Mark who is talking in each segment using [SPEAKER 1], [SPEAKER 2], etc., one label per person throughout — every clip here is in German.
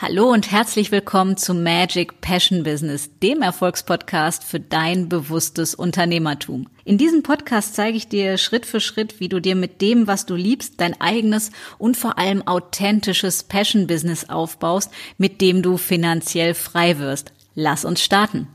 [SPEAKER 1] Hallo und herzlich willkommen zu Magic Passion Business, dem Erfolgspodcast für dein bewusstes Unternehmertum. In diesem Podcast zeige ich dir Schritt für Schritt, wie du dir mit dem, was du liebst, dein eigenes und vor allem authentisches Passion Business aufbaust, mit dem du finanziell frei wirst. Lass uns starten.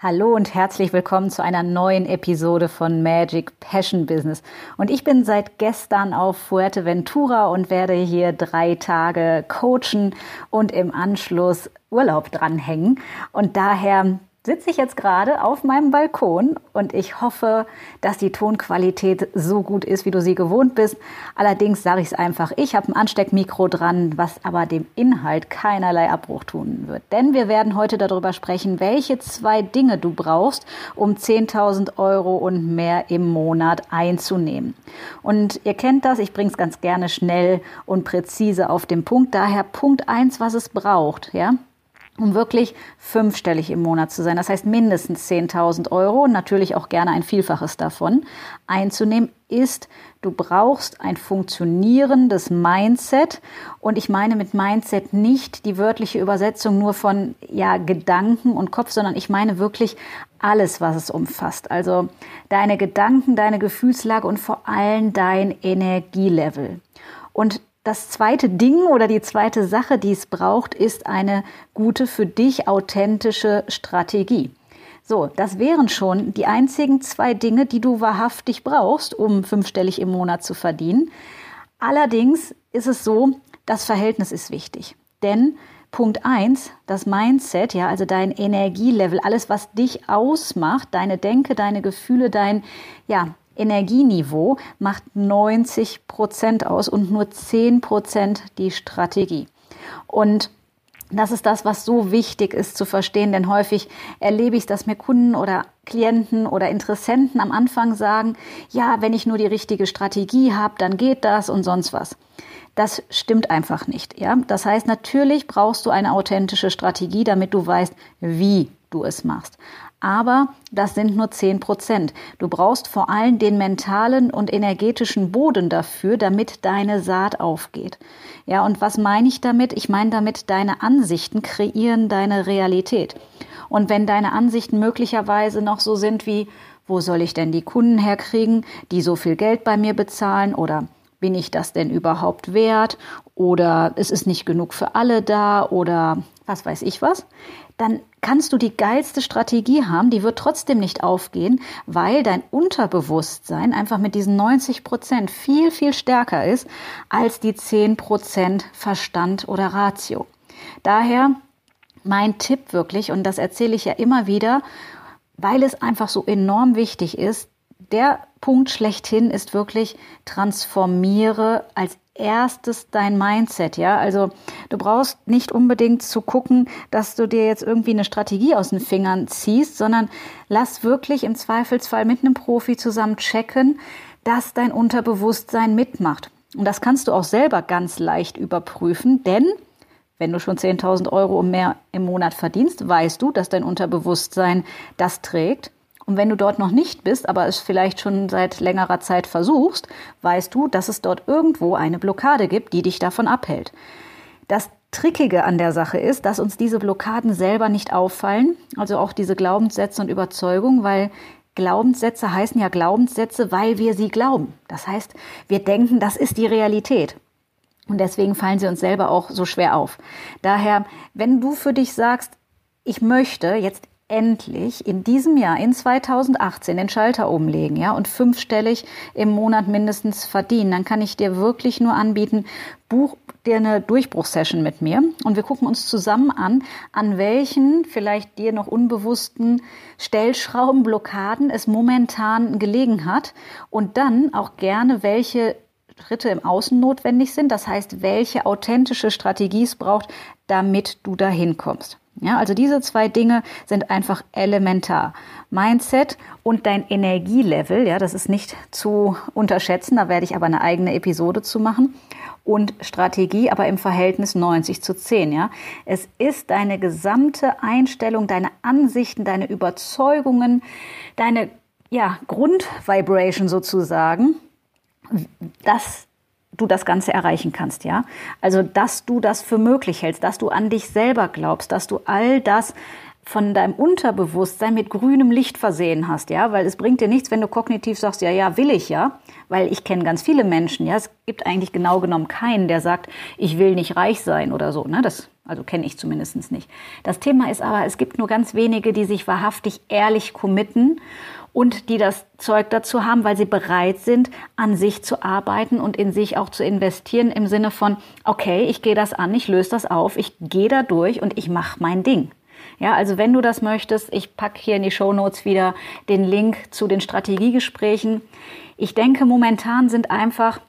[SPEAKER 1] Hallo und herzlich willkommen zu einer neuen Episode von Magic Passion Business. Und ich bin seit gestern auf Fuerteventura und werde hier drei Tage coachen und im Anschluss Urlaub dranhängen. Und daher sitze ich jetzt gerade auf meinem Balkon und ich hoffe, dass die Tonqualität so gut ist, wie du sie gewohnt bist. Allerdings sage ich es einfach, ich habe ein Ansteckmikro dran, was aber dem Inhalt keinerlei Abbruch tun wird. Denn wir werden heute darüber sprechen, welche zwei Dinge du brauchst, um 10.000 Euro und mehr im Monat einzunehmen. Und ihr kennt das, ich bringe es ganz gerne schnell und präzise auf den Punkt. Daher Punkt eins, was es braucht, ja um wirklich fünfstellig im Monat zu sein. Das heißt mindestens 10.000 Euro und natürlich auch gerne ein Vielfaches davon einzunehmen, ist, du brauchst ein funktionierendes Mindset. Und ich meine mit Mindset nicht die wörtliche Übersetzung nur von ja, Gedanken und Kopf, sondern ich meine wirklich alles, was es umfasst. Also deine Gedanken, deine Gefühlslage und vor allem dein Energielevel. Und das zweite Ding oder die zweite Sache, die es braucht, ist eine gute für dich authentische Strategie. So, das wären schon die einzigen zwei Dinge, die du wahrhaftig brauchst, um fünfstellig im Monat zu verdienen. Allerdings ist es so, das Verhältnis ist wichtig. Denn Punkt eins, das Mindset, ja, also dein Energielevel, alles, was dich ausmacht, deine Denke, deine Gefühle, dein, ja, Energieniveau macht 90 Prozent aus und nur 10 Prozent die Strategie. Und das ist das, was so wichtig ist zu verstehen, denn häufig erlebe ich, dass mir Kunden oder Klienten oder Interessenten am Anfang sagen, ja, wenn ich nur die richtige Strategie habe, dann geht das und sonst was. Das stimmt einfach nicht, ja? Das heißt, natürlich brauchst du eine authentische Strategie, damit du weißt, wie du es machst. Aber das sind nur zehn Prozent. Du brauchst vor allem den mentalen und energetischen Boden dafür, damit deine Saat aufgeht. Ja, und was meine ich damit? Ich meine damit, deine Ansichten kreieren deine Realität. Und wenn deine Ansichten möglicherweise noch so sind wie, wo soll ich denn die Kunden herkriegen, die so viel Geld bei mir bezahlen oder bin ich das denn überhaupt wert oder es ist nicht genug für alle da oder was weiß ich was, dann kannst du die geilste Strategie haben, die wird trotzdem nicht aufgehen, weil dein Unterbewusstsein einfach mit diesen 90 Prozent viel, viel stärker ist als die 10 Prozent Verstand oder Ratio. Daher mein Tipp wirklich, und das erzähle ich ja immer wieder, weil es einfach so enorm wichtig ist, der Punkt schlechthin ist wirklich transformiere als erstes dein Mindset, ja? Also, du brauchst nicht unbedingt zu gucken, dass du dir jetzt irgendwie eine Strategie aus den Fingern ziehst, sondern lass wirklich im Zweifelsfall mit einem Profi zusammen checken, dass dein Unterbewusstsein mitmacht. Und das kannst du auch selber ganz leicht überprüfen, denn wenn du schon 10.000 Euro mehr im Monat verdienst, weißt du, dass dein Unterbewusstsein das trägt und wenn du dort noch nicht bist, aber es vielleicht schon seit längerer Zeit versuchst, weißt du, dass es dort irgendwo eine Blockade gibt, die dich davon abhält. Das Trickige an der Sache ist, dass uns diese Blockaden selber nicht auffallen, also auch diese Glaubenssätze und Überzeugungen, weil Glaubenssätze heißen ja Glaubenssätze, weil wir sie glauben. Das heißt, wir denken, das ist die Realität. Und deswegen fallen sie uns selber auch so schwer auf. Daher, wenn du für dich sagst, ich möchte jetzt endlich in diesem Jahr, in 2018, den Schalter umlegen, ja, und fünfstellig im Monat mindestens verdienen, dann kann ich dir wirklich nur anbieten, buch dir eine Durchbruchssession mit mir und wir gucken uns zusammen an, an welchen vielleicht dir noch unbewussten Stellschrauben, Blockaden es momentan gelegen hat und dann auch gerne welche Schritte im Außen notwendig sind. Das heißt, welche authentische Strategie es braucht, damit du dahin kommst. Ja, also diese zwei Dinge sind einfach elementar. Mindset und dein Energielevel, ja, das ist nicht zu unterschätzen, da werde ich aber eine eigene Episode zu machen. Und Strategie, aber im Verhältnis 90 zu 10, ja. Es ist deine gesamte Einstellung, deine Ansichten, deine Überzeugungen, deine, ja, Grundvibration sozusagen, das du das Ganze erreichen kannst, ja? Also, dass du das für möglich hältst, dass du an dich selber glaubst, dass du all das von deinem Unterbewusstsein mit grünem Licht versehen hast, ja, weil es bringt dir nichts, wenn du kognitiv sagst, ja, ja, will ich, ja, weil ich kenne ganz viele Menschen, ja, es gibt eigentlich genau genommen keinen, der sagt, ich will nicht reich sein oder so, ne, das, also kenne ich zumindest nicht. Das Thema ist aber, es gibt nur ganz wenige, die sich wahrhaftig ehrlich committen und die das Zeug dazu haben, weil sie bereit sind, an sich zu arbeiten und in sich auch zu investieren im Sinne von, okay, ich gehe das an, ich löse das auf, ich gehe da durch und ich mache mein Ding. Ja, also wenn du das möchtest, ich packe hier in die Show Notes wieder den Link zu den Strategiegesprächen. Ich denke, momentan sind einfach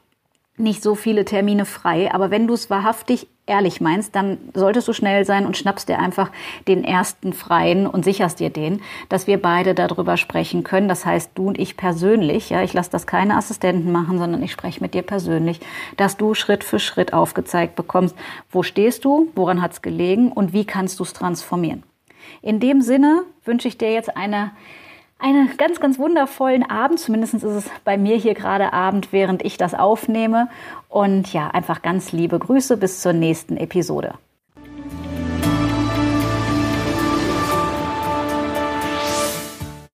[SPEAKER 1] nicht so viele Termine frei, aber wenn du es wahrhaftig ehrlich meinst, dann solltest du schnell sein und schnappst dir einfach den ersten freien und sicherst dir den, dass wir beide darüber sprechen können. Das heißt, du und ich persönlich, ja, ich lasse das keine Assistenten machen, sondern ich spreche mit dir persönlich, dass du Schritt für Schritt aufgezeigt bekommst, wo stehst du, woran hat es gelegen und wie kannst du es transformieren. In dem Sinne wünsche ich dir jetzt eine einen ganz, ganz wundervollen Abend. Zumindest ist es bei mir hier gerade Abend, während ich das aufnehme. Und ja, einfach ganz liebe Grüße bis zur nächsten Episode.